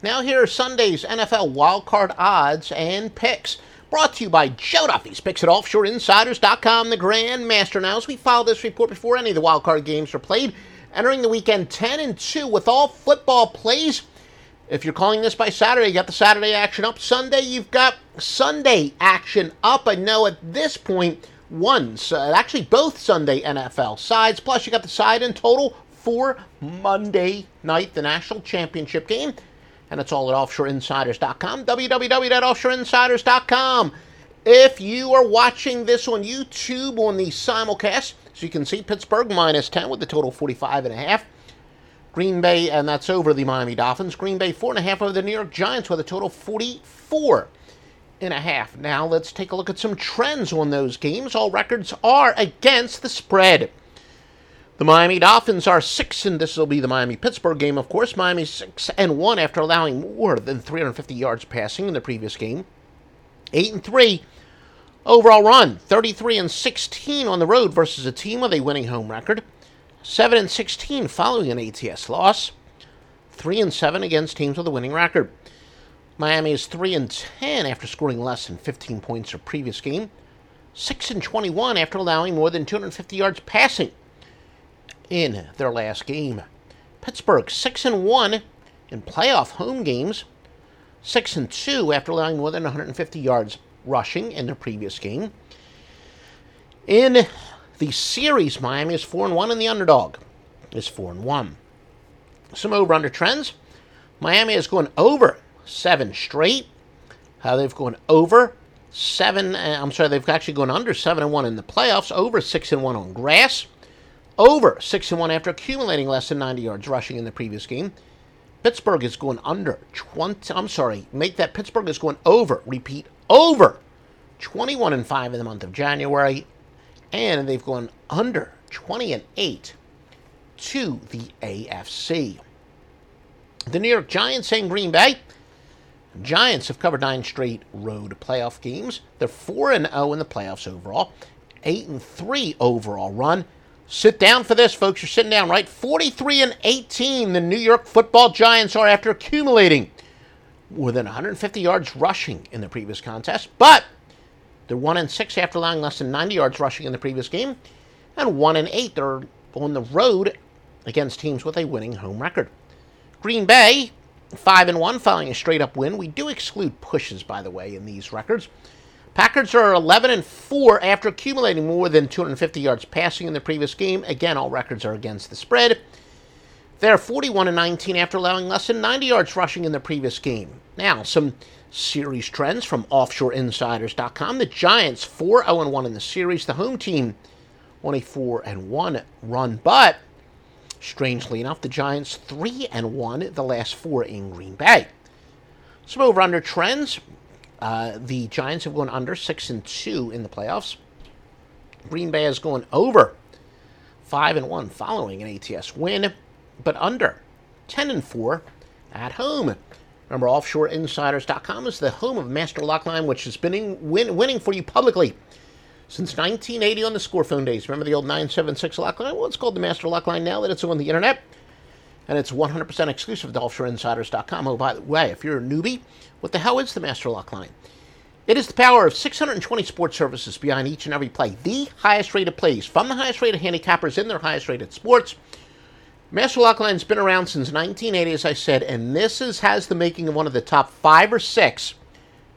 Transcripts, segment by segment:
Now here are Sunday's NFL wildcard odds and picks. Brought to you by Joe Duffy's picks at offshoreinsiders.com, the Grand Master. Now, as we follow this report before any of the wildcard games are played, entering the weekend 10 and 2 with all football plays. If you're calling this by Saturday, you got the Saturday action up. Sunday, you've got Sunday action up. I know at this point, one's uh, actually both Sunday NFL sides. Plus, you got the side in total for Monday night, the national championship game. And it's all at offshoreinsiders.com. www.offshoreinsiders.com. If you are watching this on YouTube on the simulcast, so you can see Pittsburgh minus 10 with the total 45 and a half. Green Bay, and that's over the Miami Dolphins. Green Bay four and a half over the New York Giants with a total 44 and a half. Now let's take a look at some trends on those games. All records are against the spread. The Miami Dolphins are six, and this will be the Miami Pittsburgh game, of course. Miami six and one after allowing more than 350 yards passing in the previous game. Eight and three overall run, 33 and 16 on the road versus a team with a winning home record. 7 and 16 following an ATS loss. 3 and 7 against teams with a winning record. Miami is 3 and 10 after scoring less than 15 points their previous game. 6 and 21 after allowing more than 250 yards passing in their last game. Pittsburgh 6 and 1 in playoff home games. 6 and 2 after allowing more than 150 yards rushing in their previous game. In the series, Miami is 4 and 1 and the underdog is 4 and 1. Some over under trends. Miami is going over 7 straight. Uh, they've gone over 7 uh, I'm sorry, they've actually gone under 7 and 1 in the playoffs, over 6 and 1 on grass. Over 6 and 1 after accumulating less than 90 yards rushing in the previous game. Pittsburgh is going under 20. I'm sorry, make that Pittsburgh is going over, repeat, over 21 and 5 in the month of January. And they've gone under 20 and 8 to the AFC. The New York Giants and Green Bay. Giants have covered nine straight road playoff games. They're 4 and 0 in the playoffs overall, 8 and 3 overall run. Sit down for this, folks. You're sitting down, right? 43 and 18, the New York football Giants are after accumulating more than 150 yards rushing in the previous contest. But they're 1 and 6 after allowing less than 90 yards rushing in the previous game. And 1 and 8, they're on the road against teams with a winning home record. Green Bay, 5 and 1 following a straight up win. We do exclude pushes, by the way, in these records. Packers are 11 and 4 after accumulating more than 250 yards passing in the previous game. Again, all records are against the spread. They're 41 and 19 after allowing less than 90 yards rushing in the previous game. Now, some series trends from offshoreinsiders.com. The Giants 4 0 1 in the series. The home team on a 4 and 1 run, but strangely enough, the Giants 3 and 1 the last 4 in Green Bay. Some over under trends. Uh, the Giants have gone under 6 and 2 in the playoffs. Green Bay has gone over 5 and 1 following an ATS win, but under 10 and 4 at home. Remember, offshoreinsiders.com is the home of Master Lockline, which has been in, win, winning for you publicly since 1980 on the score phone days. Remember the old 976 Lockline? Well, it's called the Master Lockline now that it's on the internet. And it's 100% exclusive to offshoreinsiders.com. Oh, by the way, if you're a newbie, what the hell is the Master Lock Line? It is the power of 620 sports services behind each and every play. The highest rated plays from the highest rated handicappers in their highest rated sports. Master Lock Line's been around since 1980, as I said, and this is, has the making of one of the top five or six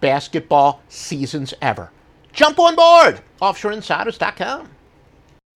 basketball seasons ever. Jump on board! OffshoreInsiders.com.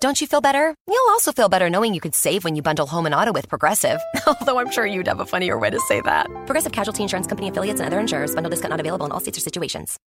Don't you feel better? You'll also feel better knowing you could save when you bundle home and auto with Progressive. Although I'm sure you'd have a funnier way to say that. Progressive Casualty Insurance Company affiliates and other insurers. Bundle discount not available in all states or situations.